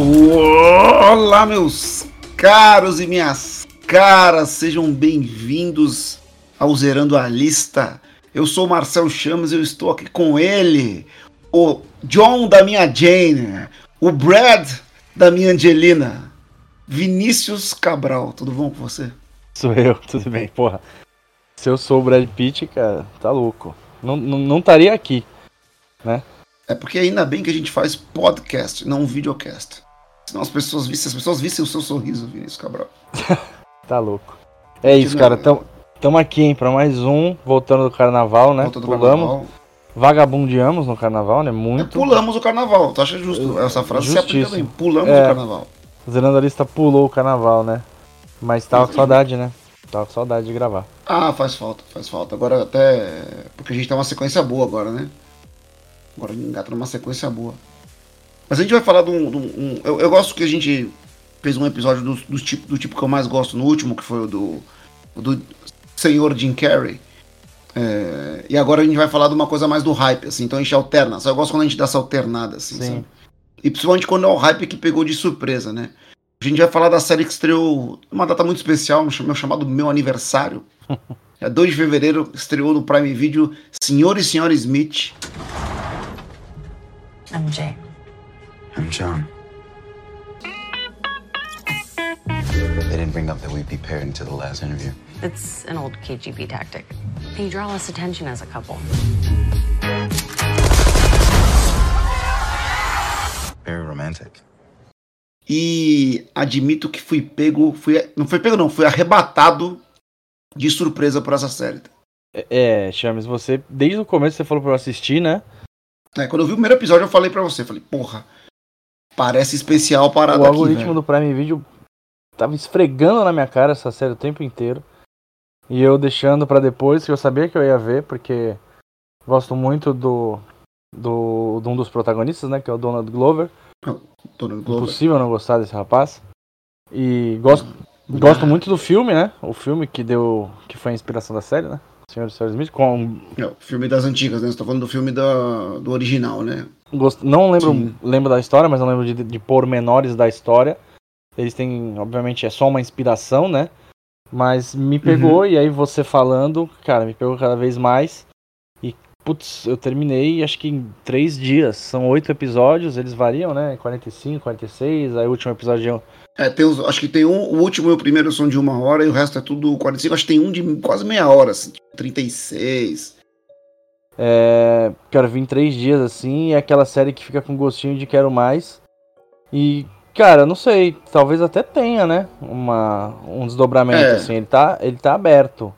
Olá, meus caros e minhas caras, sejam bem-vindos ao Zerando a Lista. Eu sou o Marcel Chamas e eu estou aqui com ele, o John da minha Jane, o Brad da minha Angelina, Vinícius Cabral. Tudo bom com você? Sou eu, tudo bem, porra. Se eu sou o Brad Pitt, cara, tá louco. Não, não, não estaria aqui, né? É porque ainda bem que a gente faz podcast, não videocast. Senão as pessoas vissem, as pessoas vissem o seu sorriso, Vinícius Cabral. tá louco. É isso, cara. Tamo, tamo aqui, hein, pra mais um, voltando do carnaval, né? Voltando Pulamos. Carnaval. Vagabundeamos no carnaval, né? Muito. É, pulamos o carnaval, tu acha justo? Essa frase Justíssimo. se aplica bem. Pulamos é, o carnaval. Zerando a lista pulou o carnaval, né? Mas tava com saudade, né? Tava com saudade de gravar. Ah, faz falta, faz falta. Agora até. Porque a gente tá uma sequência boa agora, né? Agora engata numa sequência boa. Mas a gente vai falar de um. De um eu, eu, gosto que a gente fez um episódio do, do, tipo, do tipo que eu mais gosto no último, que foi o do. O do Senhor Jim Carrey. É, e agora a gente vai falar de uma coisa mais do hype, assim, então a gente alterna. Só eu gosto quando a gente dá essa alternada, assim, Sim. Sabe? E principalmente quando é o hype que pegou de surpresa, né? A gente vai falar da série que estreou uma data muito especial, meu chamado Meu Aniversário. é 2 de fevereiro, estreou no Prime Video Senhor e Senhora Smith. Jay. I'm John. They didn't bring up that we'd be paired until the last interview. It's an old KGB tactic. They draw less attention as a couple. Very romantic. E admito que fui pego, fui, não foi pego não, fui arrebatado de surpresa por essa série. É, é Chames, você desde o começo você falou para eu assistir, né? É, quando eu vi o primeiro episódio, eu falei para você, falei, porra, parece especial a parada O algoritmo aqui, do Prime Video tava esfregando na minha cara essa série o tempo inteiro. E eu deixando para depois, que eu sabia que eu ia ver, porque gosto muito do, do de um dos protagonistas, né, que é o Donald Glover. Donald Glover. Impossível não gostar desse rapaz. E gosto, gosto muito do filme, né? O filme que deu que foi a inspiração da série, né? Senhor Senhora Smith, com... É, o filme das antigas, né? Você tá falando do filme da, do original, né? Gosto... Não lembro, lembro da história, mas não lembro de, de pormenores da história. Eles têm, obviamente, é só uma inspiração, né? Mas me pegou, uhum. e aí você falando, cara, me pegou cada vez mais. E, putz, eu terminei acho que em três dias. São oito episódios, eles variam, né? 45, 46, aí o último episódio é, tem os, acho que tem um, o último e o primeiro são de uma hora e o resto é tudo 45. Acho que tem um de quase meia hora, assim, 36. É, cara, vim três dias assim, é aquela série que fica com gostinho de quero mais. E, cara, não sei, talvez até tenha, né? Uma, um desdobramento, é. assim, ele tá, ele tá aberto.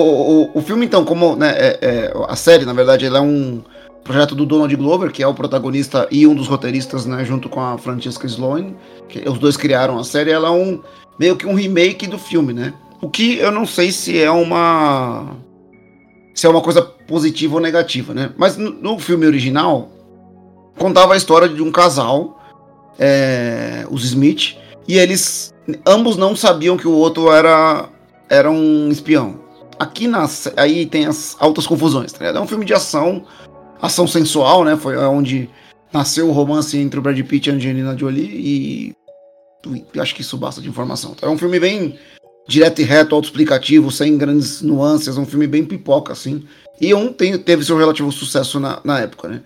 O, o, o filme, então, como né, é, é, a série, na verdade, ela é um projeto do Donald Glover, que é o protagonista e um dos roteiristas, né, junto com a Francesca Sloane, que os dois criaram a série, ela é um meio que um remake do filme, né? O que eu não sei se é uma se é uma coisa positiva ou negativa, né? Mas no, no filme original contava a história de um casal, é, os Smith, e eles ambos não sabiam que o outro era era um espião. Aqui nas, aí tem as altas confusões, tá ligado? É um filme de ação, ação sensual, né? Foi onde nasceu o romance entre o Brad Pitt e a Angelina Jolie e acho que isso basta de informação. Tá? É um filme bem direto e reto, autoexplicativo, sem grandes nuances, é um filme bem pipoca, assim. E um tem, teve seu relativo sucesso na, na época, né?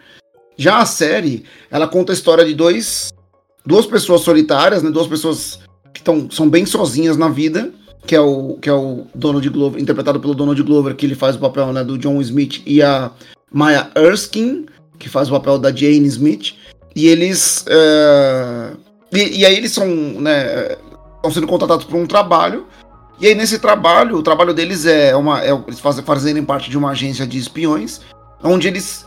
Já a série, ela conta a história de dois, duas pessoas solitárias, né? Duas pessoas que tão, são bem sozinhas na vida que é o que é o Donald Glover, interpretado pelo Donald Glover, que ele faz o papel né, do John Smith, e a Maya Erskine, que faz o papel da Jane Smith, e eles é, e, e, aí eles são né, estão sendo contratados por um trabalho e aí nesse trabalho o trabalho deles é uma é, eles fazem fazerem parte de uma agência de espiões onde eles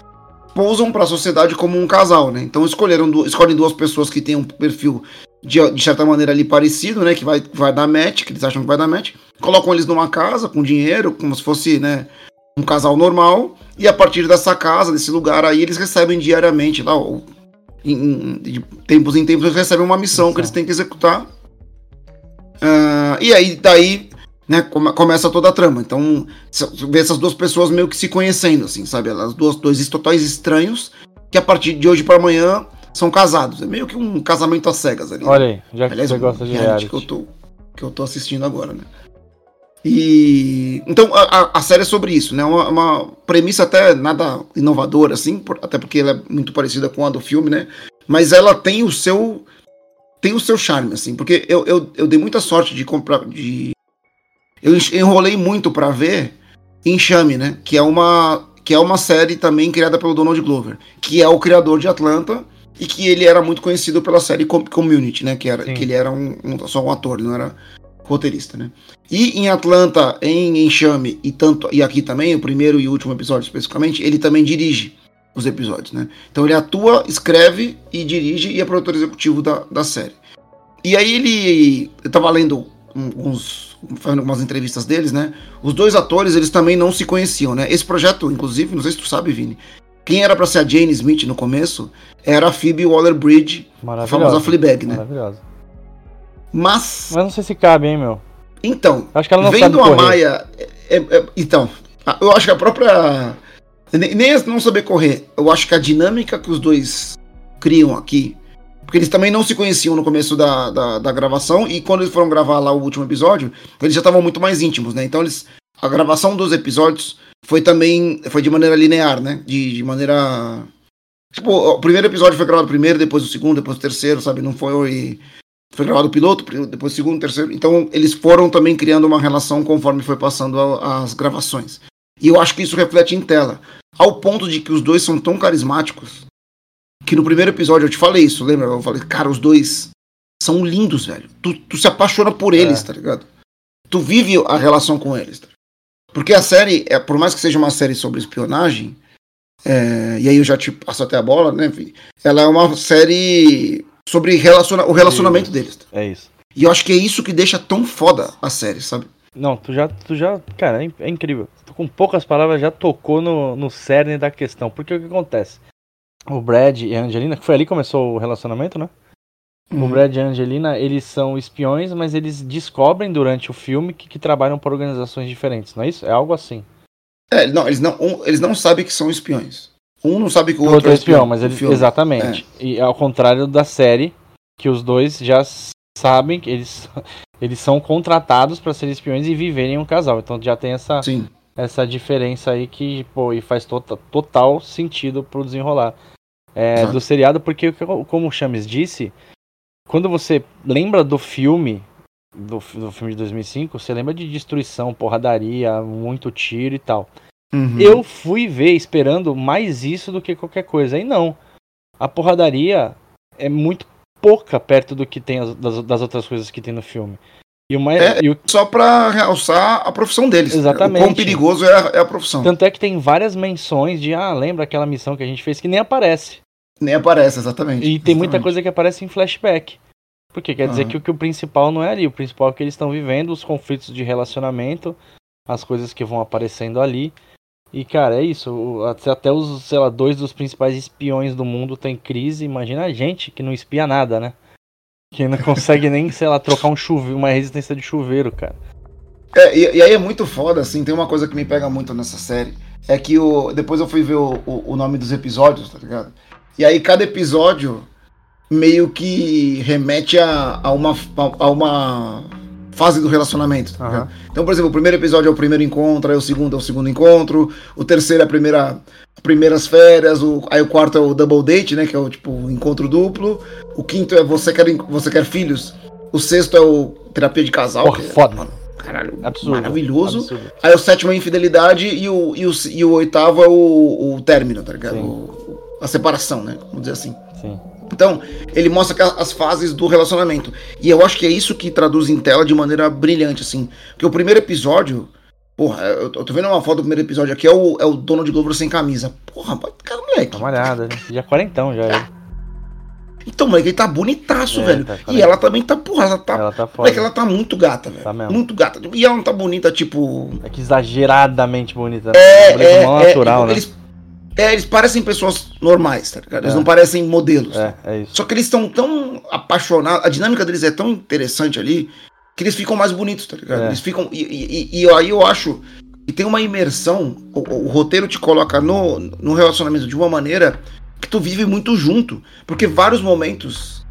pousam para a sociedade como um casal, né? Então escolheram escolhem duas pessoas que têm um perfil de, de certa maneira ali parecido, né? Que vai, vai dar match, que eles acham que vai dar match. Colocam eles numa casa com dinheiro, como se fosse, né? Um casal normal. E a partir dessa casa, desse lugar aí, eles recebem diariamente lá, ou, em, de tempos em tempos, eles recebem uma missão que eles têm que executar. Uh, e aí, daí, né, come, começa toda a trama. Então, vê essas duas pessoas meio que se conhecendo, assim, sabe? Elas duas, dois totais estranhos que a partir de hoje para amanhã são casados. É meio que um casamento às cegas ali. Né? Olha aí, já que Aliás, você gosta de reality. Que eu, tô, que eu tô assistindo agora, né? E então a, a série é sobre isso, né? Uma, uma premissa até nada inovadora, assim, por, até porque ela é muito parecida com a do filme, né? Mas ela tem o seu tem o seu charme, assim, porque eu, eu, eu dei muita sorte de comprar de eu enrolei muito para ver Enxame, né? Que é uma que é uma série também criada pelo Donald Glover, que é o criador de Atlanta e que ele era muito conhecido pela série Community, né? Que era que ele era um, um, só um ator, não era roteirista, né? E em Atlanta, em Enxame e tanto e aqui também, o primeiro e último episódio especificamente, ele também dirige os episódios, né? Então ele atua, escreve e dirige e é produtor executivo da, da série. E aí ele, eu tava lendo uns, fazendo algumas entrevistas deles, né? Os dois atores, eles também não se conheciam, né? Esse projeto, inclusive, não sei se tu sabe, Vini, quem era para ser a Jane Smith no começo era a Phoebe Waller-Bridge, a famosa Fleabag, né? Maravilhosa. Mas. Mas não sei se cabe, hein, meu. Então. Acho que ela não vendo a Maia. É, é, então, eu acho que a própria. Nem, nem não saber correr. Eu acho que a dinâmica que os dois criam aqui. Porque eles também não se conheciam no começo da, da, da gravação. E quando eles foram gravar lá o último episódio, eles já estavam muito mais íntimos, né? Então eles. A gravação dos episódios foi também. Foi de maneira linear, né? De, de maneira. Tipo, o primeiro episódio foi gravado primeiro, depois o segundo, depois o terceiro, sabe? Não foi foi gravado o piloto, depois o segundo, terceiro. Então eles foram também criando uma relação conforme foi passando a, as gravações. E eu acho que isso reflete em tela. Ao ponto de que os dois são tão carismáticos que no primeiro episódio eu te falei isso, lembra? Eu falei, cara, os dois são lindos, velho. Tu, tu se apaixona por eles, é. tá ligado? Tu vive a relação com eles. Tá? Porque a série, é, por mais que seja uma série sobre espionagem, é, e aí eu já te passo até a bola, né? Enfim, ela é uma série sobre relaciona o relacionamento deles. É isso. E eu acho que é isso que deixa tão foda a série, sabe? Não, tu já, tu já, cara, é, é incrível. Tu, com poucas palavras já tocou no, no cerne da questão. Porque o que acontece? O Brad e a Angelina, que foi ali que começou o relacionamento, né? Uhum. O Brad e a Angelina, eles são espiões, mas eles descobrem durante o filme que, que trabalham para organizações diferentes, não é isso? É algo assim. É, não, eles não, um, eles não sabem que são espiões. Um não sabe que o, o outro, é, é espião, mas ele, exatamente. É. E ao contrário da série, que os dois já sabem que eles, eles são contratados para ser espiões e viverem um casal. Então já tem essa, Sim. essa diferença aí que, pô, e faz tota, total sentido pro desenrolar é, do seriado, porque como o Chames disse, quando você lembra do filme, do, do filme de 2005, você lembra de destruição, porradaria, muito tiro e tal. Uhum. Eu fui ver esperando mais isso do que qualquer coisa. E não. A porradaria é muito pouca perto do que tem as, das, das, outras coisas que tem no filme. E o mais, é, e o... Só pra realçar a profissão deles. Exatamente. O quão perigoso é a, é a, profissão. Tanto é que tem várias menções de, ah, lembra aquela missão que a gente fez que nem aparece. Nem aparece, exatamente. E tem exatamente. muita coisa que aparece em flashback. Porque quer dizer que, que o principal não é ali. O principal é que eles estão vivendo, os conflitos de relacionamento, as coisas que vão aparecendo ali. E, cara, é isso. Até os, sei lá, dois dos principais espiões do mundo tem crise. Imagina a gente que não espia nada, né? Que não consegue nem, sei lá, trocar um chuveiro, uma resistência de chuveiro, cara. É, e, e, aí é muito foda, assim, tem uma coisa que me pega muito nessa série. É que o, depois eu fui ver o, o, o nome dos episódios, tá ligado? E aí cada episódio meio que remete a, a, uma, a uma fase do relacionamento. Tá uhum. Então, por exemplo, o primeiro episódio é o primeiro encontro, aí o segundo é o segundo encontro, o terceiro é a primeira primeiras férias, o, aí o quarto é o double date, né, que é o tipo encontro duplo, o quinto é você quer você quer filhos, o sexto é o terapia de casal, Porra, é, foda, mano. Caralho, absurdo, maravilhoso. Absurdo. Aí o sétimo é a infidelidade e o, e o, e o oitavo é o, o término, tá ligado? O, a separação, né? Vamos dizer assim. Sim. Então, ele mostra as fases do relacionamento. E eu acho que é isso que traduz em tela de maneira brilhante, assim. Porque o primeiro episódio. Porra, eu tô vendo uma foto do primeiro episódio aqui, é o, é o dono de Glover sem camisa. Porra, cara, moleque. Tá malhada, né? Já quarentão já. É. Então, moleque, ele tá bonitaço, é, velho. Tá e ela também tá, porra, ela tá. Ela tá foda. Moleque, ela tá muito gata, velho. Tá mesmo. Muito gata. E ela não tá bonita, tipo. É que exageradamente bonita. Né? É, é, é, natural, é, né? Eles é, eles parecem pessoas normais, tá ligado? Eles é. não parecem modelos. É, é isso. Só que eles estão tão apaixonados, a dinâmica deles é tão interessante ali, que eles ficam mais bonitos, tá ligado? É. Eles ficam. E, e, e, aí eu acho que tem uma imersão. O, o, roteiro te coloca no, no relacionamento de uma maneira que tu vive muito junto. Porque vários momentos.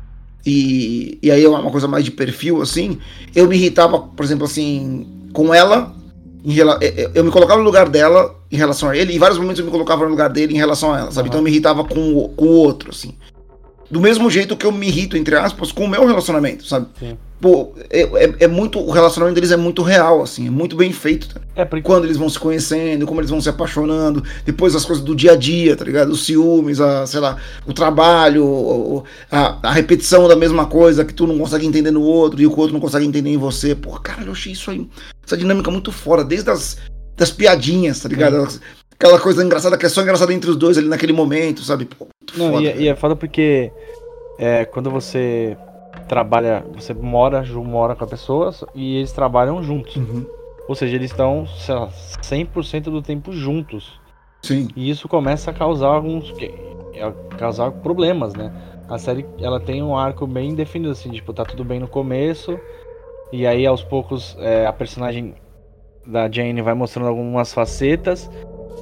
E, e aí é uma coisa mais de perfil, assim. Eu me irritava, por exemplo, assim, com ela. Em, eu me colocava no lugar dela em relação a ele, e em vários momentos eu me colocava no lugar dele em relação a ela, sabe? Uhum. Então eu me irritava com, com o outro, assim. Do mesmo jeito que eu me irrito, entre aspas, com o meu relacionamento, sabe? Sim. Pô, é, é, é, muito. O relacionamento deles é muito real, assim, é muito bem feito. Tá? É porque... Quando eles vão se conhecendo, como eles vão se apaixonando, depois as coisas do dia a dia, tá ligado? Os ciúmes, a, sei lá, o trabalho, a, a repetição da mesma coisa que tu não consegue entender no outro e o outro não consegue entender em você. Pô, cara, eu achei isso aí, essa dinâmica muito fora, desde as das piadinhas, tá ligado? Aquela coisa engraçada que é só engraçada entre os dois ali naquele momento, sabe? Pô, não, foda, e, é, e, é foda porque é, quando você trabalha, você mora, mora com a pessoa e eles trabalham juntos. Uhum. Ou seja, eles estão, sei lá, 100% do tempo juntos. Sim. E isso começa a causar alguns a causar problemas, né? A série ela tem um arco bem definido assim, tipo, tá tudo bem no começo e aí aos poucos é, a personagem da Jane vai mostrando algumas facetas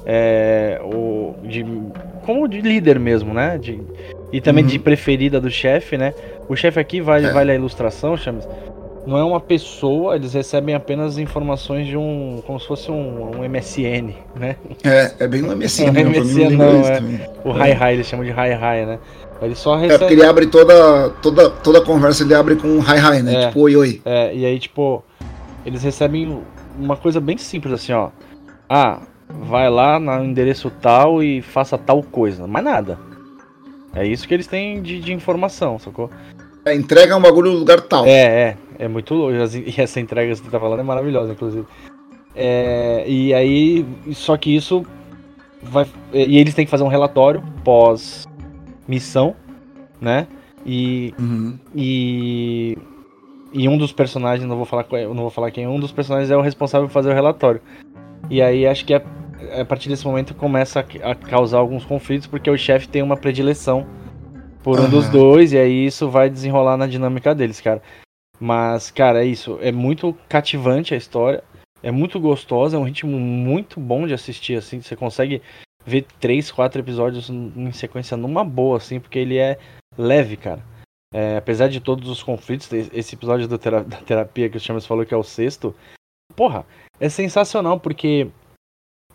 é, o, de, como de líder mesmo, né? De, e também uhum. de preferida do chefe, né? O chefe aqui vale, é. vale a ilustração, Chames. Não é uma pessoa, eles recebem apenas informações de um. como se fosse um, um MSN, né? É, é bem um MSN, é, MSN não, é. O Hi Hi, eles chamam de Hi Hi, né? Ele só recebe. É porque ele abre toda, toda, toda a conversa, ele abre com um Hi Hi, né? É, tipo, oi, oi. É, e aí, tipo, eles recebem uma coisa bem simples assim, ó. Ah, vai lá no endereço tal e faça tal coisa. Mais nada. É isso que eles têm de, de informação, sacou? É, entrega um bagulho no lugar tal. É, é. É muito louco. E essa entrega que você tá falando é maravilhosa, inclusive. É, e aí, só que isso vai. E eles têm que fazer um relatório pós missão, né? E. Uhum. E e um dos personagens, não vou falar, não vou falar quem, um dos personagens é o responsável por fazer o relatório. E aí acho que a, a partir desse momento começa a, a, causar alguns conflitos, porque o chefe tem uma predileção por um uhum. dos dois, e aí isso vai desenrolar na dinâmica deles, cara. Mas, cara, é isso. É muito cativante a história. É muito gostosa, é um ritmo muito bom de assistir, assim. Você consegue ver três, quatro episódios em sequência numa boa, assim, porque ele é leve, cara. É, apesar de todos os conflitos, esse episódio da terapia que o Chamas falou que é o sexto, porra, é sensacional porque.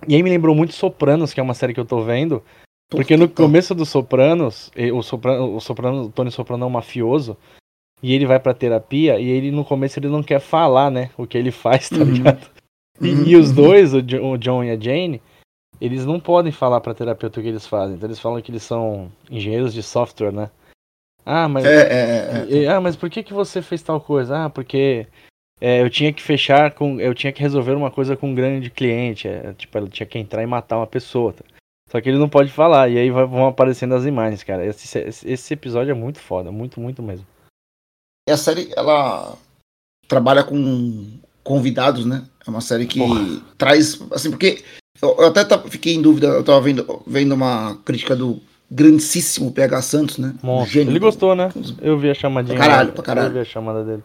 E aí me lembrou muito Sopranos, que é uma série que eu tô vendo. Porque no começo do Sopranos, o Soprano, o Soprano, o Tony Soprano é um mafioso, e ele vai pra terapia, e ele no começo ele não quer falar, né, o que ele faz, tá uhum. ligado? E, uhum. e, os dois, o John e a Jane, eles não podem falar pra terapeuta o que eles fazem. Então eles falam que eles são engenheiros de software, né? Ah, mas. É, é, é, é. Ah, mas por que, que você fez tal coisa? Ah, porque é, eu tinha que fechar com. Eu tinha que resolver uma coisa com um grande cliente. É, tipo, ela tinha que entrar e matar uma pessoa. Tá? Só que ele não pode falar. E aí vão aparecendo as imagens, cara. Esse, esse episódio é muito foda. Muito, muito mesmo. E a série, ela trabalha com convidados, né? É uma série que Porra. traz. Assim, porque. Eu, eu até fiquei em dúvida. Eu tava vendo, vendo uma crítica do grandíssimo PH Santos, né? Gênio, ele gostou, né? Eu vi a chamadinha. Pra caralho, pra caralho. Eu vi a chamada dele.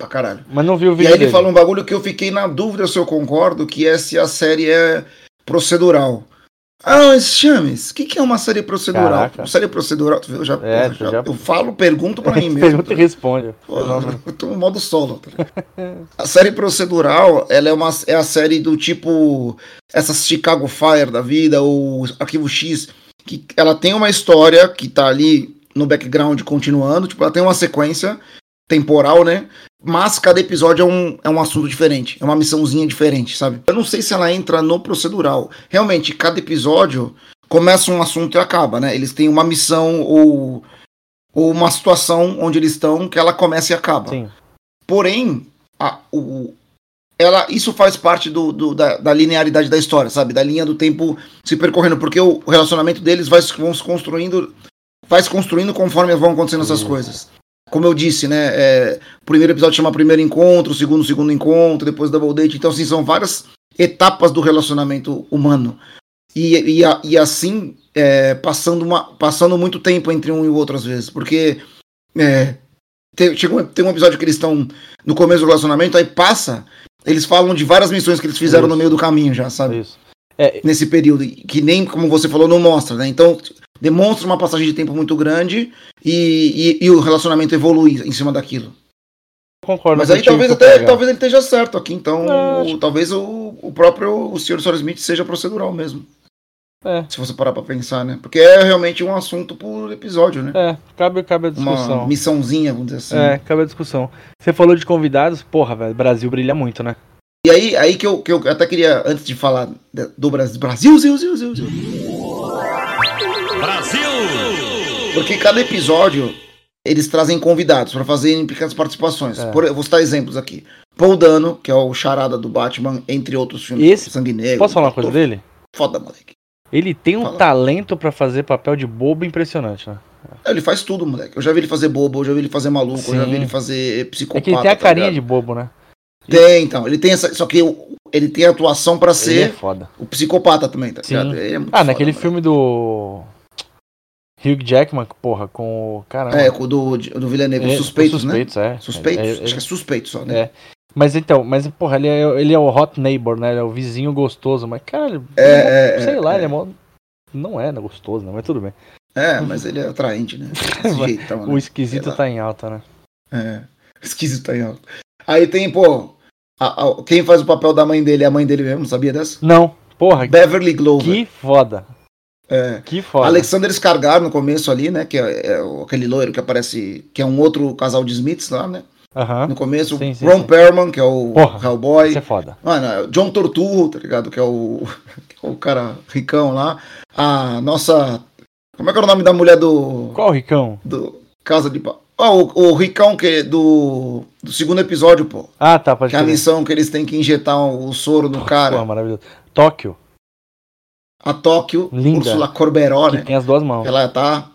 Pra caralho. Mas não vi o vídeo. E aí ele dele. fala um bagulho que eu fiquei na dúvida se eu concordo, que é se a série é procedural. Ah, mas chames, o que, que é uma série procedural? Caraca. Série procedural, tu viu? Eu, já, é, eu, já, já... eu falo, pergunto pra mim mesmo. Pergunta e responde. Pô, eu tô no modo solo. Tá a série procedural, ela é, uma, é a série do tipo essas Chicago Fire da vida, ou Arquivo X, que ela tem uma história que tá ali no background continuando, tipo, ela tem uma sequência temporal, né? Mas cada episódio é um, é um assunto diferente, é uma missãozinha diferente, sabe? Eu não sei se ela entra no procedural. Realmente, cada episódio começa um assunto e acaba, né? Eles têm uma missão ou, ou uma situação onde eles estão que ela começa e acaba. Sim. Porém, a, o, ela, isso faz parte do, do da, da, linearidade da história, sabe? Da linha do tempo se percorrendo, porque o relacionamento deles vai, vão se construindo, vai se construindo conforme vão acontecendo essas coisas. Como eu disse, né? É, o primeiro episódio chama primeiro encontro, o segundo, segundo encontro, depois double date. Então, assim, são várias etapas do relacionamento humano. E, e, e assim, é, passando, uma, passando muito tempo entre um e o outro, às vezes. Porque é, tem, chega, tem um episódio que eles estão no começo do relacionamento, aí passa, eles falam de várias missões que eles fizeram Isso. no meio do caminho já, sabe? Isso. É, Nesse período, que nem, como você falou, não mostra, né? Então, demonstra uma passagem de tempo muito grande e, e, e o relacionamento evolui em cima daquilo. concordo Mas aí talvez até tá talvez ele esteja certo aqui, então Não, o- talvez o, o próprio o Sr. Smith seja procedural mesmo. É. Se você parar pra pensar, né? Porque é realmente um assunto por episódio, né? É, cabe, cabe a Uma discussão. missãozinha, vamos dizer assim. É, cabe a discussão. Você falou de convidados, porra, velho, Brasil brilha muito, né? E aí, aí que, eu, que eu até queria, antes de falar do Brasil, Brasil, Zil, Zil, Zil, Zil. Porque cada episódio eles trazem convidados pra fazerem pequenas participações. É. Por, eu vou citar exemplos aqui. Paul Dano, que é o charada do Batman, entre outros filmes. Esse- Sangue Negro. Posso falar uma coisa dele? Foda, moleque. Ele tem um Fala. talento pra fazer papel de bobo impressionante, né? Ele faz tudo, moleque. Eu já vi ele fazer bobo, eu já vi ele fazer maluco, eu já vi Sim. ele fazer psicopata. É que ele tem a tá carinha ligado? de bobo, né? Tem, então. Ele tem essa. Só que ele tem a atuação pra Ele é ser foda. o psicopata também, tá Sim. ligado? Ele é muito Ah, foda, naquele moleque. filme do Hugh Jackman, porra, com o caramba. É, com o do, do Villeneuve, É, Suspeitos, né? Suspeitos, é. Suspeitos? É, é, Acho que é suspeito só, né? É. Mas então, mas porra, ele é, ele é o hot neighbor, né? Ele é o vizinho gostoso, mas cara, É, é, sei é, lá, é. ele é mó... Não é né, gostoso, né? Mas tudo bem. É, mas ele é atraente, né? Jeitão, né? O esquisito Sei lá. tá em alta, né? É. Esquisito tá em alto. Aí tem, pô. a- a- quem faz o papel da mãe dele é a mãe dele mesmo, sabia dessa? Não, porra, Beverly Glover. que foda. É. Que foda. Alexander Skargar no começo ali, né? Que é, é o- aquele loiro que aparece. Que é um outro casal de Smiths lá, né? Aham. No começo. Sim, sim, Ron sim. Perlman, que é o Porra, cowboy. Isso é foda. Mano, o John Torturro, tá ligado? Que é o, que é o cara ricão lá. A nossa. Como é que era o nome da mulher do. Qual o Ricão? do Casa de? Ah, o, o ricão que é do, do segundo episódio, pô. Ah, tá, pode Que é a missão que eles têm que injetar o soro no cara. Porra, maravilhoso. Tóquio, A Tóquio, Linda. Ursula Corberó, que né? tem as duas mãos. Ela tá.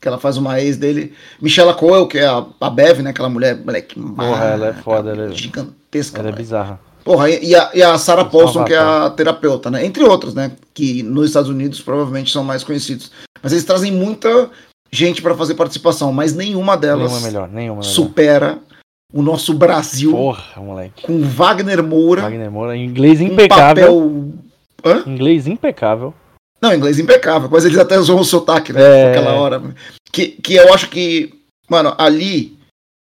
Que ela faz uma ex dele. Michela Coel, que é a, a Bev, né? Aquela mulher, moleque. Porra, ela é foda, ela é- Gigantesca. Ela é moleque. bizarra. Porra, e a, e a Sarah Paulson, que é a terapeuta, né? Entre outros, né? Que nos Estados Unidos provavelmente são mais conhecidos. Mas eles trazem muita gente pra fazer participação, mas nenhuma delas Nenhuma é melhor, nenhuma é melhor. supera o nosso Brasil Porra, moleque. com Wagner Moura. Wagner Moura, em inglês um impecável. papel. Hã? Inglês impecável. Não, inglês impecável, mas eles até usam o sotaque, né? É. Naquela hora. Que, que eu acho que, mano, ali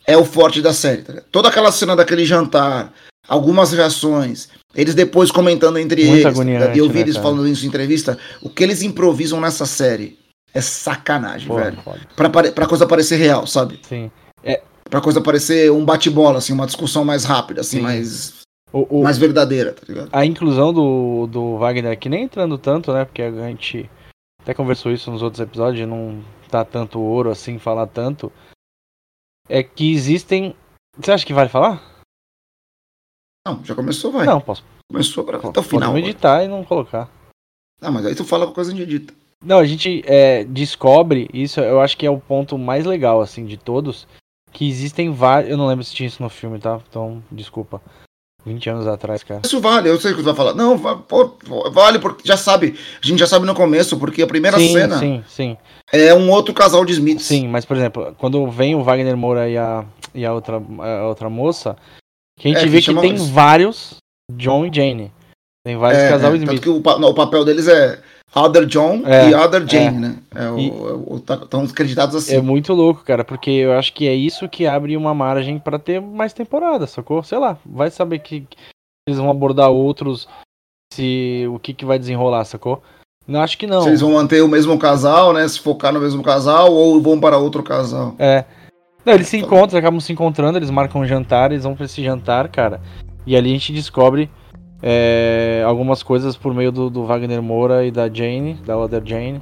é o forte da série. Tá? Toda aquela cena daquele jantar, algumas reações, eles depois comentando entre Muito eles. tá? E eu vi né, eles cara? falando isso em entrevista. O que eles improvisam nessa série é sacanagem, Porra, velho. foda. Pra, pra coisa parecer real, sabe? Sim. Pra coisa parecer um bate-bola, assim, uma discussão mais rápida, assim, Sim. mais, O, o- mais verdadeira, tá ligado? a inclusão do, do Wagner aqui, nem entrando tanto, né? Porque a gente até conversou isso nos outros episódios, não tá tanto ouro assim, falar tanto. É que existem. Você acha que vale falar? Não, já começou, vai. Não, posso. Começou pra, até o final. Podemos editar e não colocar. Ah, mas aí tu fala com coisa de edita. Não, a gente é, descobre, isso eu acho que é o ponto mais legal, assim, de todos, que existem vários. Eu não lembro se tinha isso no filme, tá? Então, desculpa. 20 anos atrás, cara. Isso vale, eu sei o que tu vai falar. Não, vale, porque já sabe. A gente já sabe no começo, porque a primeira sim, cena sim, sim. é um outro casal de Smiths. Sim, mas por exemplo, quando vem o Wagner Moura e a, e a, outra, a outra moça, que a gente É, vê que tem vários John e Jane. Tem vários É, casal é, Smith. tanto que o, não, o papel deles é Other John É, e Other Jane, né? É, o- E- é o- tá- Estão acreditados assim. É muito louco, cara, porque eu acho que é isso que abre uma margem pra ter mais temporada, sacou? Sei lá, vai saber que, eles vão abordar outros, se o que, que vai desenrolar, sacou? Não acho que não. Se eles vão manter o mesmo casal, né? Se focar no mesmo casal ou vão para outro casal. É. Não, eles se encontram, acabam se encontrando, eles marcam um jantar, eles vão pra esse jantar, cara. E ali a gente descobre é, algumas coisas por meio do, do Wagner Moura e da Jane, da Other Jane,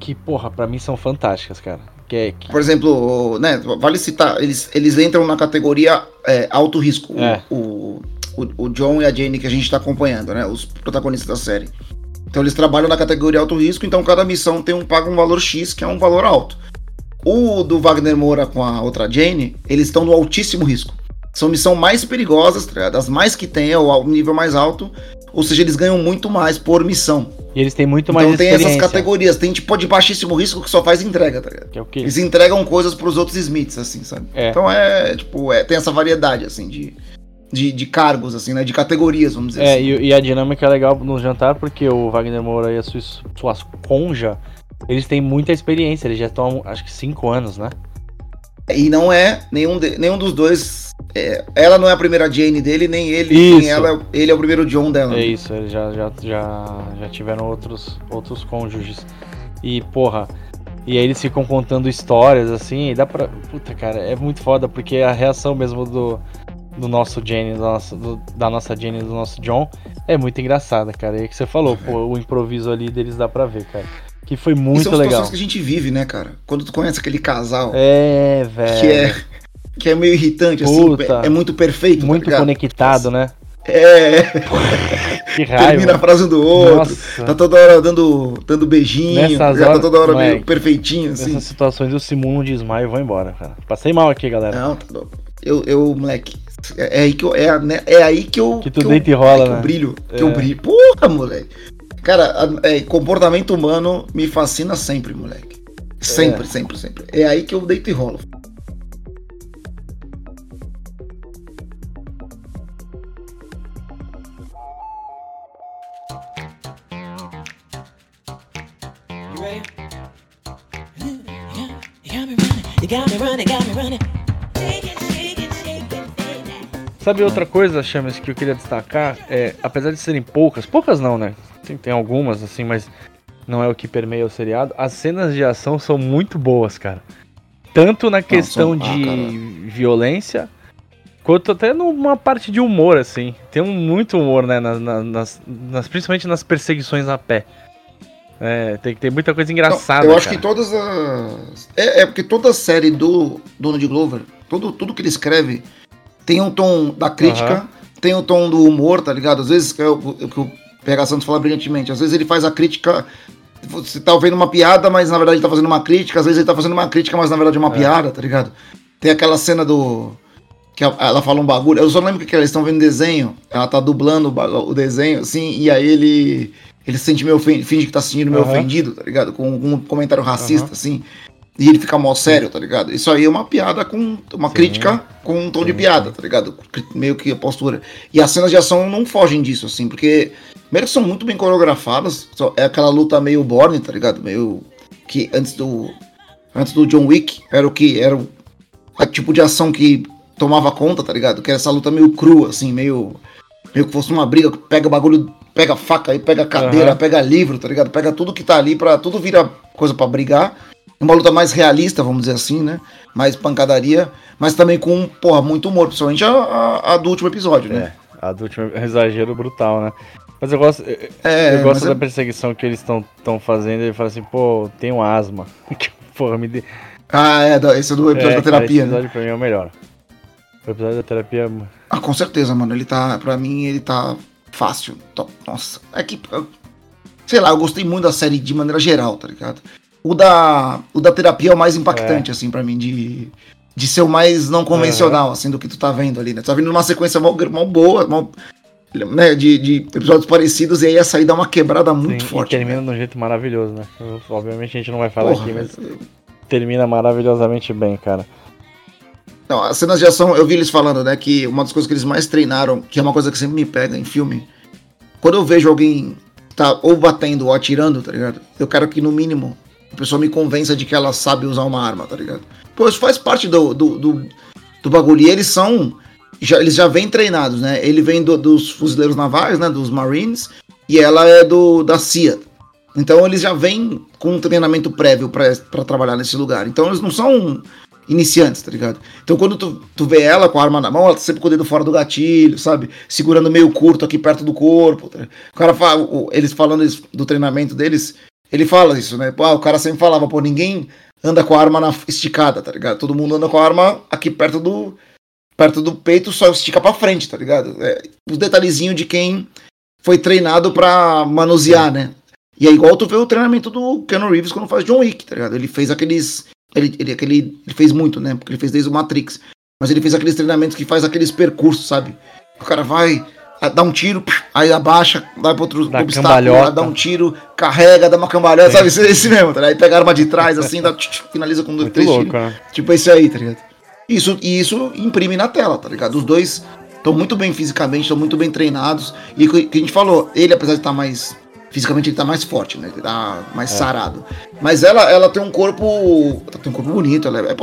que, porra, pra mim são fantásticas, cara. Que é, que- Por exemplo, né? Vale citar, eles, eles entram na categoria é, alto risco. É. O, o, o John e a Jane que a gente tá acompanhando, né? Os protagonistas da série. Então eles trabalham na categoria alto risco, então cada missão tem um paga um valor X, que é um valor alto. O do Wagner Moura com a outra Jane, eles estão no altíssimo risco. São missões mais perigosas, tá ligado? as mais que tem, é o nível mais alto. Ou seja, eles ganham muito mais por missão. E eles têm muito mais Então tem essas categorias. Tem tipo de baixíssimo risco que só faz entrega, tá ligado? Que é o quê? Eles entregam coisas pros outros Smiths, assim, sabe? É. Então é, tipo, é, tem essa variedade, assim, de, de, de cargos, assim, né? De categorias, vamos dizer É, assim. e, e a dinâmica é legal no jantar porque o Wagner Moura e a sua, sua conja, eles têm muita experiência, eles já estão, acho que 5 anos, né? E não é nenhum, de- nenhum dos dois. É, ela não é a primeira Jane dele, nem ele, Isso. nem ela, ele é o primeiro John dela. É isso, eles já, já, já, já tiveram outros, outros cônjuges. E, porra, e aí eles ficam contando histórias, assim, e dá pra. Puta, cara, é muito foda, porque a reação mesmo do, do nosso Jenny, do nosso, do- da nossa Jenny e do nosso John, é muito engraçada, cara. E é que você falou, pô, o improviso ali deles dá pra ver, cara. Que foi muito são legal. situações que a gente vive, né, cara? Quando tu conhece aquele casal É, velho. que é. Que é meio irritante, assim, Puta. é muito perfeito. tá Muito ligado? conectado, né? É, Que termina a raiva. frase um do outro. Nossa. Tá toda hora dando, dando beijinho, Nessas já tá horas- toda hora meio perfeitinho, assim. Nessas situações eu simulo um desmaio e vou embora, cara. Passei mal aqui, galera. Não, tá louco. Eu, eu, moleque, é, é aí que eu, é, né, é aí que eu. Que tu eu- deita e rola, é que né? eu brilho. Que É. eu brilho. Porra, moleque. Cara, é, comportamento humano me fascina sempre, moleque. Sempre, É. sempre, sempre. É aí que eu deito e rolo. Sabe outra coisa, Chames, que eu queria destacar? É, apesar de serem poucas, poucas não, né? Tem, tem algumas, assim, mas não é o que permeia o seriado. As cenas de ação são muito boas, cara. Tanto na questão ah, de cara. violência, quanto até numa parte de humor, assim. Tem muito humor, né? na- na- nas, nas- principalmente nas perseguições a pé. É, tem, tem muita coisa engraçada. Então, eu acho cara. que todas as. É, é porque toda a série do Donald Glover, todo, tudo que ele escreve, tem um tom da crítica, Aham. tem um tom do humor, tá ligado? Às vezes, é o o que o PH Santos fala brilhantemente, às vezes ele faz a crítica. Você tá ouvindo uma piada, mas na verdade ele tá fazendo uma crítica, às vezes ele tá fazendo uma crítica, mas na verdade é uma piada, tá ligado? Tem aquela cena do. Que ela fala um bagulho. Eu só lembro que eles estão vendo desenho. Ela tá dublando o, o desenho, assim, e aí ele. Ele se sente meio ofendido, finge que tá se sentindo meio Aham. ofendido, tá ligado? Com, um comentário racista, Aham. assim. E ele fica mó sério, tá ligado? Isso aí é uma piada com. Uma Sim. crítica com um tom de piada, tá ligado? Meio que a postura. E as cenas de ação não fogem disso, assim, porque. Primeiro que são muito bem coreografadas. É aquela luta meio Borne, tá ligado? Meio. Que antes do. Antes do John Wick, era o que? Era o, tipo de ação que tomava conta, tá ligado? Que era essa luta meio crua, assim, meio. Meio que fosse uma briga, pega bagulho, pega faca aí, pega cadeira, Aham. pega livro, tá ligado? Pega tudo que tá ali pra. Tudo vira coisa pra brigar. Uma luta mais realista, vamos dizer assim, né? Mais pancadaria, mas também com, porra, muito humor, principalmente a, a- a do último episódio, né? É, a do último é exagero brutal, né? Mas eu gosto, eu, É, eu gosto da é- perseguição que eles estão fazendo. Ele fala assim, pô, tenho asma. Que, Porra, me dê. Ah, é, esse é do episódio É, da terapia, esse né? episódio pra mim é o melhor. O episódio da terapia. Ah, com certeza, mano. Ele tá, pra mim, ele tá fácil. Nossa, é que, sei lá, eu gostei muito da série de maneira geral, tá ligado? O da, o da terapia é o mais impactante, assim, pra mim, de, de ser o mais não convencional, assim, do que tu tá vendo ali, né? Tu tá vendo uma sequência mó, mó boa, mó, né, de, de episódios parecidos, e aí essa aí dá uma quebrada muito sim, forte. e termina né? de um jeito maravilhoso, né? Obviamente a gente não vai falar Porra, aqui, mas termina maravilhosamente bem, cara. Não, as cenas de ação, eu vi eles falando, né, que uma das coisas que eles mais treinaram, que é uma coisa que sempre me pega em filme, quando eu vejo alguém tá ou batendo ou atirando, tá ligado? Eu quero que no mínimo a pessoa me convença de que ela sabe usar uma arma, tá ligado? Pô, isso faz parte do, do, do, do bagulho. E eles são. Já, eles já vêm treinados, né? Ele vem do- dos fuzileiros navais, né? Dos Marines, e ela é do da CIA. Então eles já vêm com um treinamento prévio pra trabalhar nesse lugar. Então eles não são iniciantes, tá ligado? Então quando tu, tu vê ela com a arma na mão, ela tá sempre com o dedo fora do gatilho, sabe? Segurando meio curto aqui perto do corpo. tá? O cara fala, eles falando do treinamento deles, ele fala isso, né? Ah, o cara sempre falava, pô, ninguém anda com a arma na, esticada, tá ligado? Todo mundo anda com a arma aqui perto do perto do peito, só estica pra frente, tá ligado? É, os detalhezinhos de quem foi treinado pra manusear, né? E é igual tu vê o treinamento do Keanu Reeves quando faz John Wick, tá ligado? Ele fez aqueles. Ele, ele, aquele, ele fez muito, né? Porque ele fez desde o Matrix. Mas ele fez aqueles treinamentos que faz aqueles percursos, sabe? O cara vai, dá um tiro, aí abaixa, vai pro outro Dá obstáculo, cambalhota. dá um tiro, carrega, dá uma cambalhota, sabe? Esse, esse mesmo, tá ligado? Aí pega a arma de trás, assim, dá, finaliza com dois, três louco, né? Tipo esse aí, tá ligado? Isso, e isso imprime na tela, tá ligado? Os dois estão muito bem fisicamente, estão muito bem treinados. E o que a gente falou, ele, apesar de estar mais. Fisicamente ele tá mais forte, né? Ele tá mais É. sarado. Mas ela, ela tem um corpo. Ela tem um corpo bonito. Ela é, é-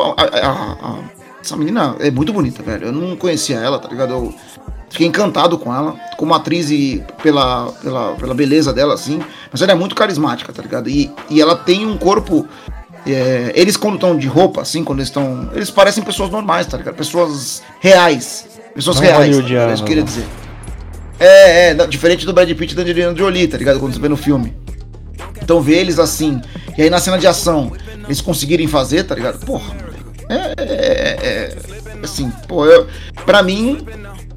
a- a- a- essa menina é muito bonita, velho. Eu não conhecia ela, tá ligado? Eu fiquei encantado com ela, como atriz e pela, pela, pela beleza dela, assim. Mas ela é muito carismática, tá ligado? E, e ela tem um corpo. é, eles, quando estão de roupa, assim, quando eles estão. Eles parecem pessoas normais, tá ligado? Pessoas reais. Pessoas Não reais. tá? É isso que eu queria né? dizer. É, é, diferente do Brad Pitt e da Angelina Jolie, tá ligado? Quando você vê no filme. Então ver eles assim, e aí na cena de ação, eles conseguirem fazer, tá ligado? Porra, é, é, é- é- assim, pô, eu, pra mim,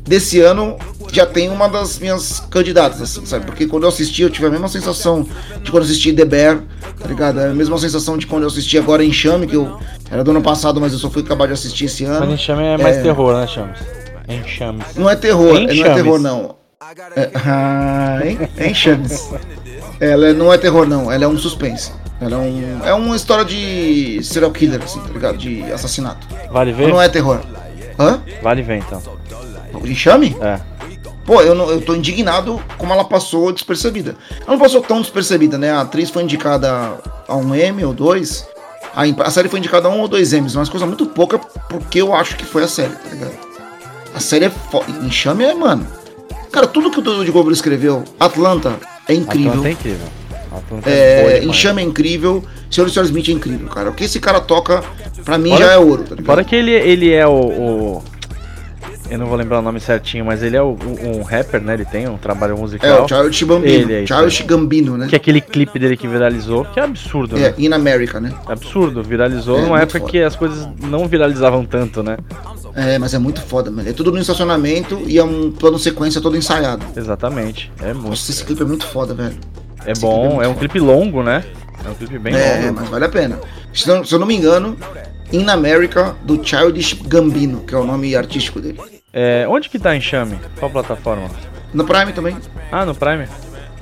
desse ano, já tem uma das minhas candidatas, assim, sabe? Porque quando eu assisti, eu tive a mesma sensação de quando eu assisti The Bear, tá ligado? É a mesma sensação de quando eu assisti agora Enxame, que eu era do ano passado, mas eu só fui acabar de assistir esse Mas ano. enxame é mais É. terror, né, Chames? Enxames. Não é terror, não é Enxames. terror, não. É, ah, hein? Enxames. Ela é- não é terror, não. Ela é um suspense. Ela é um. É uma história de serial killer, assim, tá ligado? De assassinato. Vale ver? Não é terror. Hã? Vale ver então. Enxame? É. Pô, eu, não, eu tô indignado como ela passou despercebida. Ela não passou tão despercebida, né? A atriz foi indicada a um M ou dois. A, a série foi indicada a um ou dois M's, mas coisa muito pouca porque eu acho que foi a série, tá ligado? A série é foda. Enxame é, mano. Cara, tudo que o Donald Glover escreveu, Atlanta é incrível. Atlanta é incrível. Atlanta é, É. Enxame é incrível. Senhor e Senhora Smith é incrível, cara. O que esse cara toca, pra mim, já é ouro, tá ligado? Fora que ele, ele é o, o- Eu não vou lembrar o nome certinho, mas ele é o, um rapper, né? Ele tem um trabalho É, musical. o Childish Gambino. Ele é Childish Gambino, né? Que é aquele clipe dele que viralizou, que é absurdo, É, né? In America, né? Absurdo, viralizou É, numa época foda. que as coisas não viralizavam tanto, né? É, mas é muito foda, mano. É tudo no estacionamento e é um plano sequência todo ensaiado. Exatamente. É muito. Nossa, esse clipe é muito foda, velho. É esse é bom, muito é um foda. clipe longo, né? É um clipe bem É, longo. mas vale a pena. Se, não- se eu não me engano, In America, do Childish Gambino, que é o nome artístico dele. É, onde que tá Enxame? Qual plataforma? No Prime também. Ah, no Prime?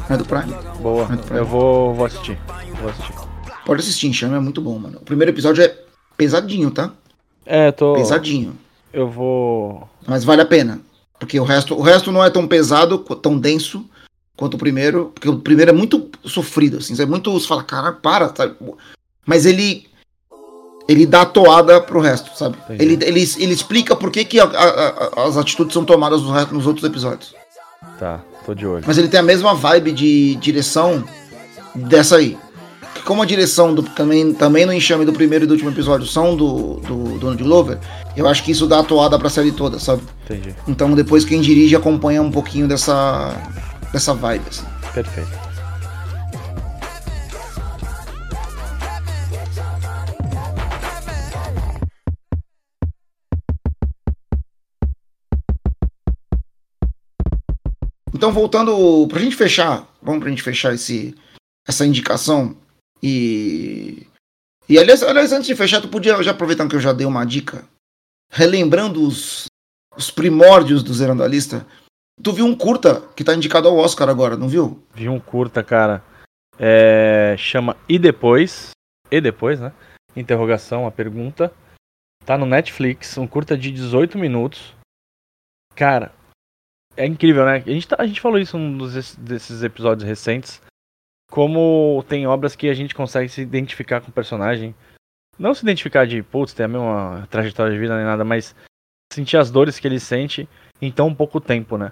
É do Prime. Boa. É do Prime. Eu vou, vou assistir. Vou assistir. Pode assistir, Enxame é muito bom, mano. O primeiro episódio é pesadinho, tá? É, tô. Pesadinho. Eu vou. Mas vale a pena. Porque o resto, o resto não é tão pesado, tão denso quanto o primeiro. Porque o primeiro é muito sofrido, assim. É muito. Você fala, cara, para, sabe? Mas ele. Ele dá a toada pro resto, sabe? Entendi. Ele, ele, ele explica por que, que a- a- a- as atitudes são tomadas no resto- nos outros episódios. Tá, tô de olho. Mas ele tem a mesma vibe de direção dessa aí. Como a direção do, também, também no enxame do primeiro e do último episódio são do, do Donald Glover, eu acho que isso dá a toada pra série toda, sabe? Entendi. Então depois quem dirige acompanha um pouquinho dessa, dessa vibe. Assim. Perfeito. Então voltando pra gente fechar, vamos pra gente fechar esse, essa indicação e e aliás, aliás antes de fechar, tu podia já aproveitando que eu já dei uma dica, relembrando os, os primórdios do Zerando a Lista, tu viu um curta que tá indicado ao Oscar agora, não viu? Vi um curta, cara. É, chama E Depois? E Depois, né? Interrogação, a pergunta. Tá no Netflix, um curta de 18 minutos. Cara, é incrível, né? A gente, tá- a gente falou isso num dos, desses episódios recentes. Como tem obras que a gente consegue se identificar com o personagem. Não se identificar de, putz, tem a mesma trajetória de vida nem nada, mas sentir as dores que ele sente em tão pouco tempo, né?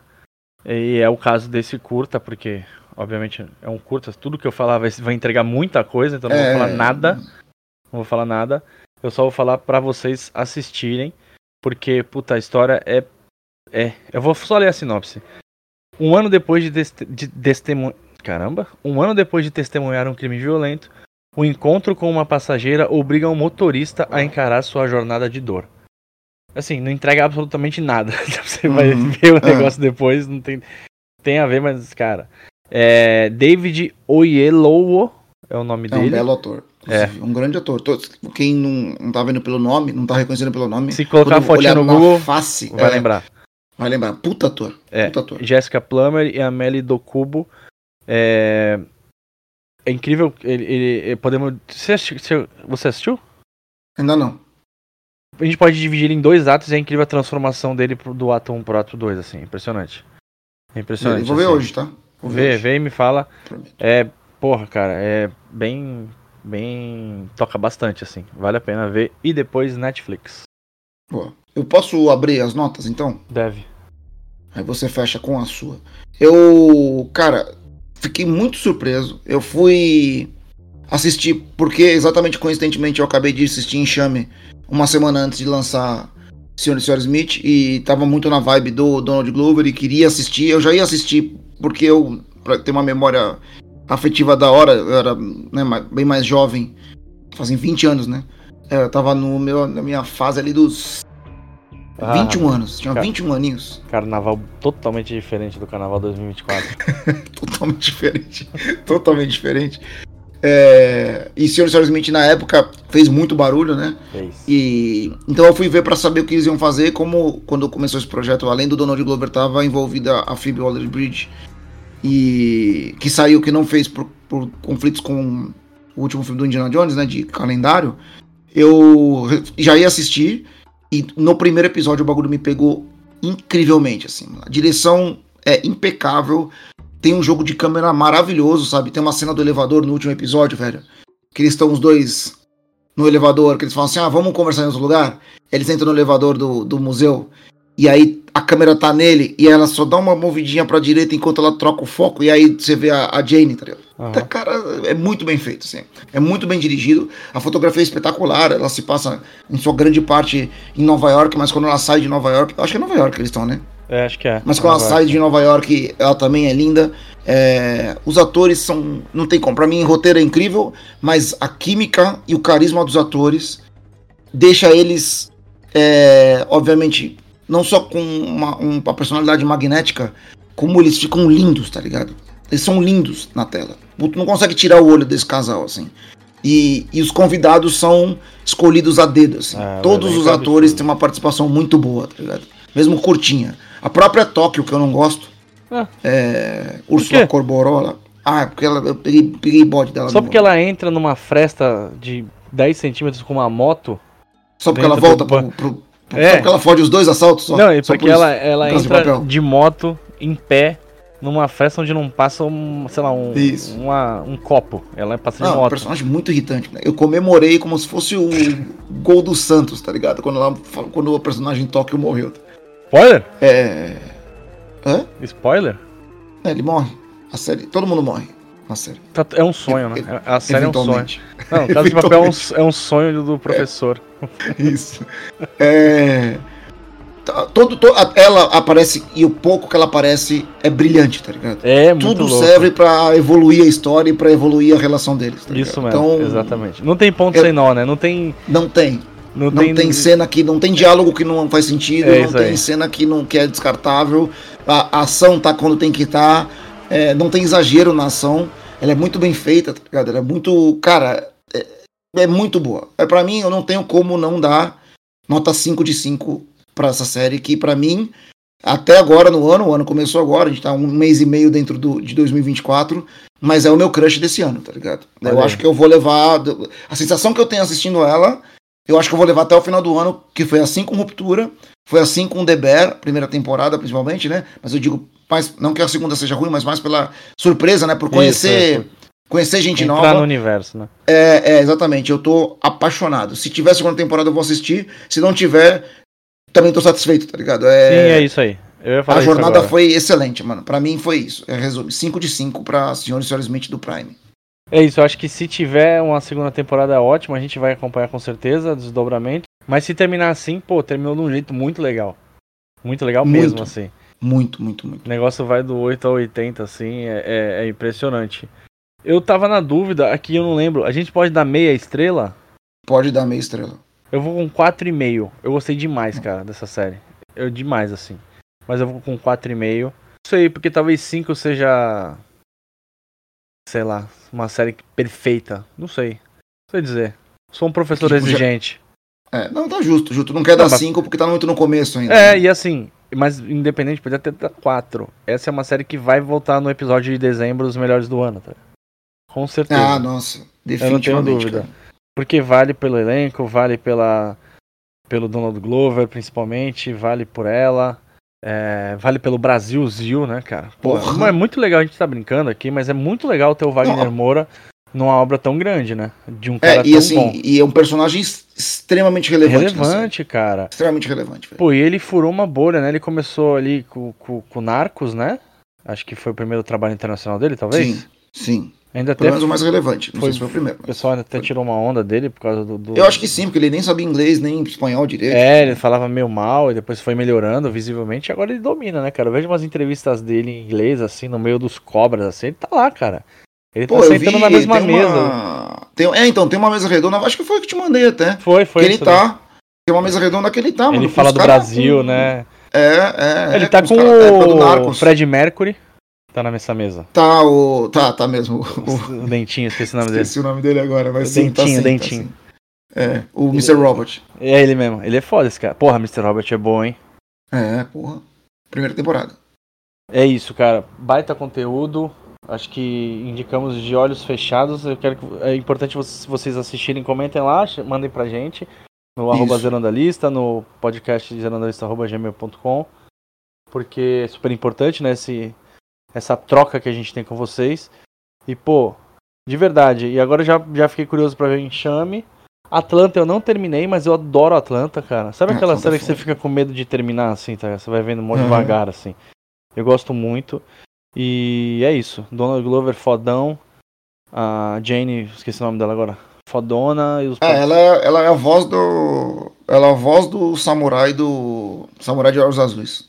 E é o caso desse curta, porque, obviamente, é um curta. Tudo que eu falar vai, vai entregar muita coisa, então não É. vou falar nada. Não vou falar nada. Eu só vou falar pra vocês assistirem, porque, puta, a história é. É. Eu vou só ler a sinopse. Um ano depois de, teste- de testemunhar. Caramba! Um ano depois de testemunhar um crime violento, o encontro com uma passageira obriga um motorista a encarar sua jornada de dor. Assim, não entrega absolutamente nada. Você vai Uhum. ver o É. negócio depois, não tem, tem a ver, mas, cara. É, David Oyelowo é o nome É um dele. belo ator. inclusive, Um grande ator. Quem não, não tá vendo pelo nome, não tá reconhecendo pelo nome. Se colocar a fotinha no Google, face, vai é, lembrar. Vai lembrar. Puta ator. É. Jessica Plummer e a Melly Dokubo. É, é incrível. Ele, ele- ele- podemos. Você assistiu, você assistiu? Ainda não. A gente pode dividir ele em dois atos e é incrível a transformação dele pro- do ato 1 pro ato 2, assim. Impressionante. É impressionante. Vou ver assim. hoje, tá? Vou Vê, hoje. vê e me fala. Prometo. É, porra, cara, é bem. Bem. Toca bastante, assim. Vale a pena ver. E depois Netflix. Boa. Eu posso abrir as notas, então? Deve. Aí você fecha com a sua. Eu, cara, fiquei muito surpreso. Eu fui assistir, porque exatamente coincidentemente eu acabei de assistir Enxame uma semana antes de lançar Senhor e Senhora Smith e tava muito na vibe do Donald Glover e queria assistir. Eu já ia assistir porque eu, pra ter uma memória afetiva da hora, eu era né, bem mais jovem, fazem 20 anos, né? É, Eu tava no meu, na minha fase ali dos Ah, 21 anos, tinha cara. 21 aninhos. Carnaval totalmente diferente do Carnaval 2024. totalmente diferente. totalmente diferente. É, e. Sr. Smith na época fez muito barulho, né? Fez. E então eu fui ver pra saber o que eles iam fazer, como quando começou esse projeto, além do Donald Glover tava envolvida a Phoebe Waller-Bridge e que saiu que não fez por, por conflitos com o último filme do Indiana Jones, né, de calendário. Eu já ia assistir e no primeiro episódio o bagulho me pegou incrivelmente assim. A direção é impecável. Tem um jogo de câmera maravilhoso, sabe? Tem uma cena do elevador no último episódio, velho. Que eles estão os dois no elevador, que eles falam assim: ah, vamos conversar em outro lugar. Eles entram no elevador do, do museu. E aí a câmera tá nele e ela só dá uma movidinha pra direita enquanto ela troca o foco. E aí você vê a, a Jane, tá ligado? Aham. Tá, cara, é muito bem feito, assim. É muito bem dirigido. A fotografia é espetacular. Ela se passa, em sua grande parte, em Nova York, mas quando ela sai de Nova York. Acho que é Nova York que eles estão, né? É, acho que é. Mas quando ela Agora. sai de Nova York, ela também é linda. É, os atores são. Não tem como. Pra mim, roteiro é incrível, mas a química e o carisma dos atores deixa eles, é, obviamente, não só com uma, um- uma personalidade magnética, como eles ficam lindos, tá ligado? Eles são lindos na tela. Tu não consegue tirar o olho desse casal, assim. E, e os convidados são escolhidos a dedo, assim. Ah, Todos velho, os é atores têm uma participação muito boa, tá ligado? Mesmo curtinha. A própria Tóquio, que eu não gosto, Ah. é, Úrsula quê? Corborola. Ah, porque ela, eu peguei, peguei bode dela. Só porque ela entra numa fresta de 10 centímetros com uma moto. Só porque ela volta do pro, pro- É. Só porque ela fode os dois assaltos só. não, e Só porque por ela, ela de entra papel. de moto, em pé, numa festa onde não passa um, sei lá, um, uma- um copo. Ela passa de Não, é um moto. personagem muito irritante. Né? Eu comemorei como se fosse o gol do Santos, tá ligado? Quando, ela, quando o personagem Tóquio morreu. Spoiler? É. Hã? Spoiler? É, ele morre. A série. Todo mundo morre na série. Tá- É um sonho, né? A série é um sonho. Não, Casa de Papel é um, é sonho do professor. Isso. É. tá- Todo, to- a- ela aparece, e o pouco que ela aparece é brilhante, tá ligado? É, muito Tudo louco. serve pra evoluir a história e pra evoluir a relação deles. tá Isso mesmo, Então, exatamente. Não tem ponto eu- sem nó, né? Não tem. Não tem. Não, Não tem, cena que não tem diálogo que não faz sentido, É não tem aí. cena que não que é descartável. A, a ação tá quando tem que estar. Não tem exagero na ação. Ela é muito bem feita, tá ligado? Ela é muito. Cara, é, é muito boa. É, para mim, eu não tenho como não dar nota 5 de 5 pra essa série, que pra mim, até agora no ano, o ano começou agora, a gente tá um mês e meio dentro do, de 2024, mas é o meu crush desse ano, tá ligado? Olha eu acho que eu vou levar. A sensação que eu tenho assistindo ela, eu acho que eu vou levar até o final do ano, que foi assim com Ruptura, foi assim com The Bear, primeira temporada principalmente, né? Mas eu digo, mais, não que a segunda seja ruim, mas mais pela surpresa, né? Por conhecer, Isso, conhecer gente Entrar nova. no universo, né? É, é, exatamente. Eu tô apaixonado. Se tiver segunda temporada, eu vou assistir. Se não tiver, também tô satisfeito, tá ligado? É, Sim, é isso aí. Eu ia falar a isso jornada foi excelente, mano. Pra mim foi isso. É, resumo, 5 de 5 pra Senhor e Senhora Smith do Prime. É isso, eu acho que se tiver uma segunda temporada ótima, a gente vai acompanhar com certeza, desdobramento. Mas se terminar assim, pô, terminou de um jeito muito legal. Muito legal Muito. mesmo, assim. Muito, muito, muito. O negócio vai do 8 ao 80, assim, é, é- é impressionante. Eu tava na dúvida, aqui eu não lembro, a gente pode dar meia estrela? Pode dar meia estrela. Eu vou com 4,5. Eu gostei demais, cara, dessa série. Eu demais, assim. Mas eu vou com 4,5. Não sei, porque talvez 5 seja. Sei lá, uma série perfeita. Não sei. Não sei dizer. Sou um professor Tipo, já- exigente. É, não, tá justo, justo. Não quer dar mas- 5 porque tá muito no começo ainda. É, né? e assim, mas independente, podia ter quatro. Essa é uma série que vai voltar no episódio de dezembro, os melhores do ano, tá? Com certeza. Ah, nossa. Eu não Definitivamente. tenho dúvida. cara. Porque vale pelo elenco, vale pela pelo Donald Glover, principalmente, vale por ela, é, vale pelo Brasil Zil, né, cara? Pô, é muito legal, a gente tá brincando aqui, mas é muito legal ter o Wagner. Moura numa obra tão grande, né? De um É, cara e tão assim, bom. e é um personagem extremamente relevante. Relevante, cara. Extremamente relevante, velho. Pô, e ele furou uma bolha, né? Ele começou ali com, com, com Narcos, né? Acho que foi o primeiro trabalho internacional dele, talvez? Sim, sim. Ainda Pelo até menos o mais relevante. Não foi- sei se foi o primeiro. o mas- pessoal até tirou uma onda dele por causa do. do- Eu acho que sim, porque ele nem sabia inglês, nem espanhol direito. É, ele falava meio mal e depois foi melhorando visivelmente. Agora ele domina, né, cara? Eu vejo umas entrevistas dele em inglês, assim, no meio dos cobras, assim. Ele tá lá, cara. Ele Pô, tá eu vi, sentando na mesma mesa. Uma... Tem... É, então, tem uma mesa redonda, acho que foi o que te mandei até. Foi, foi. que ele isso daí. tá. Tem uma mesa redonda que ele tá, mano. Ele fala do Brasil, com- né? É, é. ele é, tá com cara o. Fred Mercury. Tá nessa mesa. Tá, o. Tá, tá mesmo. O... O Dentinho, esqueci o nome dele. Esqueci o nome dele agora, mas sim, tá Dentinho, sim, tá Dentinho. sim. É, o Mr. Robot. É ele mesmo. Ele é foda esse cara. Porra, Mr. Robert é bom, hein? É, porra. Primeira temporada. É isso, cara. Baita conteúdo. Acho que indicamos de olhos fechados. Eu quero que é importante vocês, vocês assistirem, comentem lá, mandem pra gente no arroba Isso. zerandalista, no podcast zerandalista.gmail.com porque é super importante, né, esse, essa troca que a gente tem com vocês. E, pô, de verdade, e agora eu já, já fiquei curioso pra ver o Enxame. Atlanta eu não terminei, mas eu adoro Atlanta, cara. Sabe Ah, aquela é série que você fica com medo de terminar, assim, tá? Você vai vendo muito Uhum. devagar, assim. Eu gosto muito. E é isso. Donald Glover, fodão. A Jane, esqueci o nome dela agora. Fodona e os. É, ela, ela é a voz do. Ela é a voz do samurai do. Samurai de Olhos Azuis.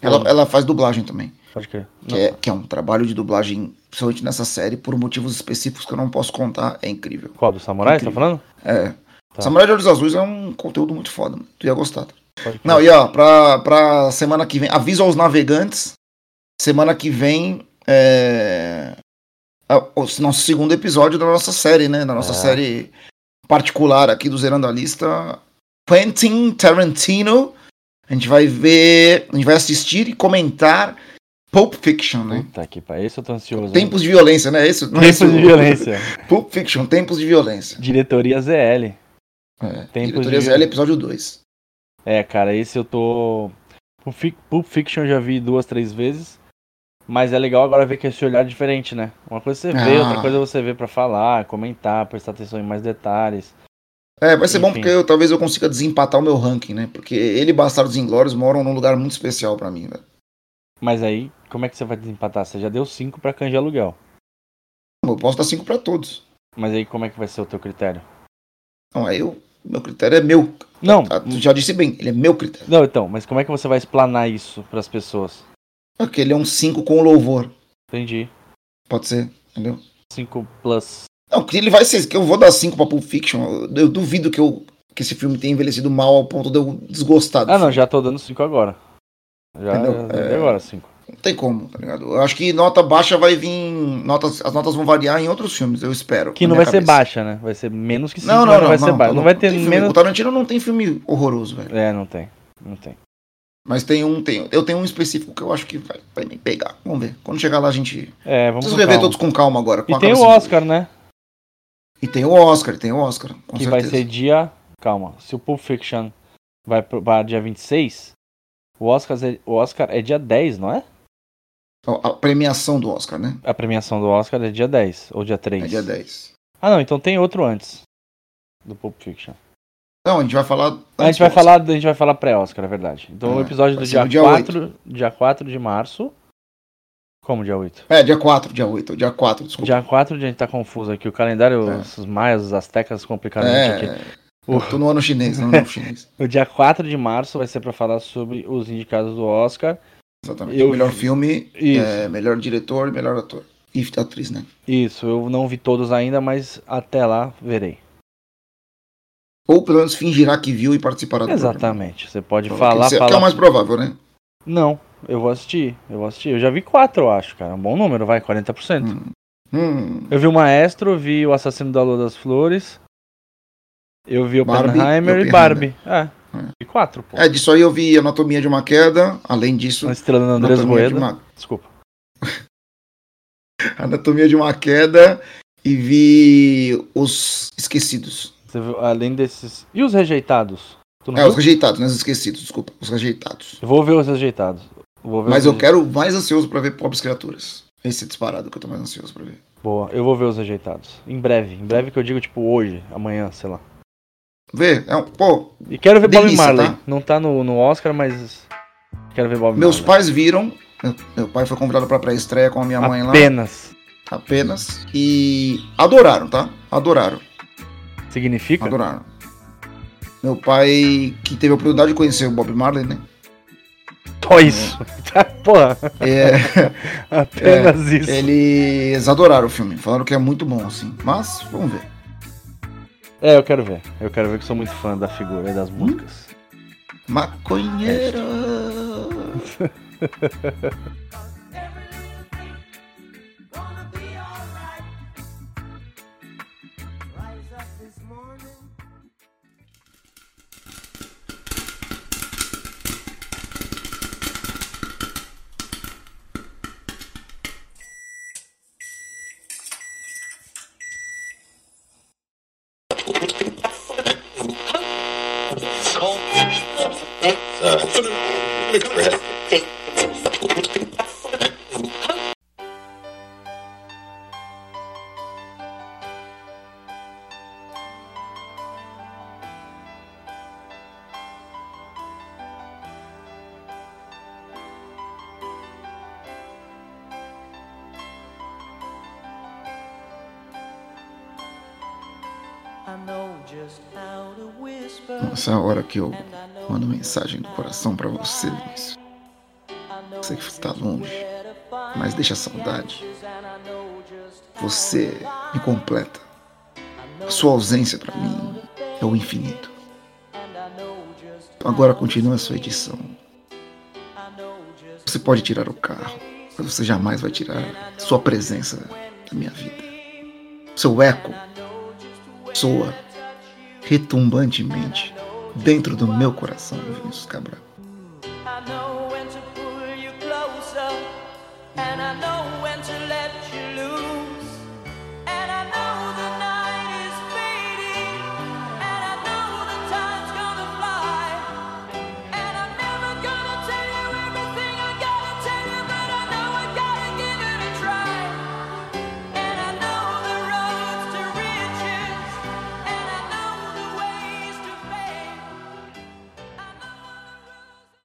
Ela, Hum. ela faz dublagem também. Pode crer. Que é, que é um trabalho de dublagem, principalmente nessa série, por motivos específicos que eu não posso contar. É incrível. Qual? Do Samurai, você tá Incrível. falando? É. Tá. Samurai de Olhos Azuis é um conteúdo muito foda. mano. Tu ia gostar. Crer. Não, e ó, pra, pra semana que vem, aviso aos navegantes, semana que vem é a- o nosso segundo episódio da nossa série, né? Da nossa É. série particular aqui do Zerando a Lista. Quentin Tarantino. A gente vai ver, a gente vai assistir e comentar Pulp Fiction, né? Puta que pariu. Esse eu tô ansioso. hein? Tempos de violência, né? Não é Tempos esse de o- violência. Pulp Fiction, Tempos de Violência. Diretoria ZL. É, Tempos Diretoria de- ZL, episódio 2. É, cara, esse eu tô. Pulp Fiction eu já vi duas, três vezes. Mas é legal agora ver que esse olhar é diferente, né? Uma coisa você vê, Ah. outra coisa você vê pra falar, comentar, prestar atenção em mais detalhes. É, vai ser bom Enfim. porque eu, talvez eu consiga desempatar o meu ranking, né? Porque ele e Bastardos Inglórios moram num lugar muito especial pra mim, velho. Mas aí, como é que você vai desempatar? Você já deu cinco pra canja aluguel. Eu posso dar 5 pra todos. Mas aí, como é que vai ser o teu critério? Não, aí eu, meu critério é meu. Não, Ah, Tu já disse bem, ele é meu critério. não, então, mas como é que você vai explanar isso pras pessoas? Porque ele é um 5 com louvor. Entendi. Pode ser, entendeu? 5 plus. Não, que ele vai ser. Que eu vou dar 5 pra Pulp Fiction. Eu, eu duvido que, eu, que esse filme tenha envelhecido mal ao ponto de eu desgostar Ah, não, filme. já tô dando 5 agora. Já, Entendeu? já É. agora 5. Não tem como, tá ligado? Eu acho que nota baixa vai vir. Notas, as notas vão variar em outros filmes, eu espero. Que não vai ser cabeça. baixa, né? Vai ser menos que 5, Não, não, mas não, vai ser não, baixa. Não, vai ter filme- menos. O Tarantino não tem filme horroroso, velho. É, não tem. Não tem. Mas tem um, tem, eu tenho um específico que eu acho que vai, vai me pegar. Vamos ver. Quando chegar lá a gente. É, vamos Preciso rever todos com calma agora. com E tem o Oscar, né? E tem o Oscar, tem o Oscar. Que certeza. vai ser dia. Calma. Se o Pulp Fiction vai pro- para dia 26, o Oscar, é, o Oscar é dia 10, não é? A premiação do Oscar, né? A premiação do Oscar é dia 10 ou dia 3. É dia 10. Ah, não, então tem outro antes do Pulp Fiction. Não, a gente vai falar. A gente vai Oscar. falar, a gente vai falar pré-Oscar, é verdade. Então o Ah, episódio do dia, dia 4, dia 4 de março. Como dia 8? É, dia 4, dia 8. Dia 4, desculpa. Dia 4 a gente tá confuso aqui. O calendário, É. os maias, os astecas complicaram gente aqui. É, eu tô no ano chinês, não no ano chinês. O dia 4 de março vai ser pra falar sobre os indicados do Oscar. Exatamente. Eu- melhor filme, é, melhor diretor, melhor ator. E atriz, né? Isso, eu não vi todos ainda, mas até lá verei. Ou pelo menos fingirá que viu e participará do programa. Exatamente. Você pode Que falar, é- Que é falar. o mais provável, né? Não, eu vou assistir. Eu vou assistir. Eu já vi quatro, eu acho, cara. Um bom número, vai, 40%. Hum. Hum. Eu vi o Maestro, vi o Assassino da Lua das Flores. Eu vi Barbie Oppenheimer e e Barbie. É. E quatro, pô. É, disso aí eu vi Anatomia de uma Queda, além disso, Uma estrela do Andrés Anatomia de Moeda. uma, Desculpa. Anatomia de uma Queda e vi Os Esquecidos. Você viu, além desses. E os rejeitados? É, viu? Os Rejeitados, não os Esquecidos, desculpa, Os Rejeitados. Eu vou ver os rejeitados. Ver Mas os eu reje- quero mais ansioso pra ver Pobres Criaturas. Esse é disparado que eu tô mais ansioso pra ver. Boa, eu vou ver os rejeitados. Em breve. Em breve que eu digo, tipo, hoje, amanhã, sei lá. Vê, é um, pô, E quero ver Bob Delícia, Marley. tá? Não tá no, no Oscar, mas. Quero ver Bob meus Marley. pais viram. meu- Meu pai foi convidado pra pré-estreia com a minha mãe lá. Apenas. Apenas. E adoraram, tá? Adoraram. Significa? Adoraram. Meu pai, que teve a oportunidade de conhecer o Bob Marley, né? Só isso. Tá, Porra, É, apenas isso. eles adoraram o filme. Falaram que é muito bom, assim. Mas, vamos ver. É, eu quero ver. Eu quero ver que sou muito fã da figura e das músicas. Maconheiro. Essa é a hora que eu mando mensagem do coração pra você, Luiz. Você que está longe, mas deixa a saudade. Você me completa. A sua ausência pra mim é o infinito. Agora continua a sua edição. Você pode tirar o carro, mas você jamais vai tirar sua presença da minha vida. Seu eco soa retumbantemente dentro do meu coração, Vinícius Cabral.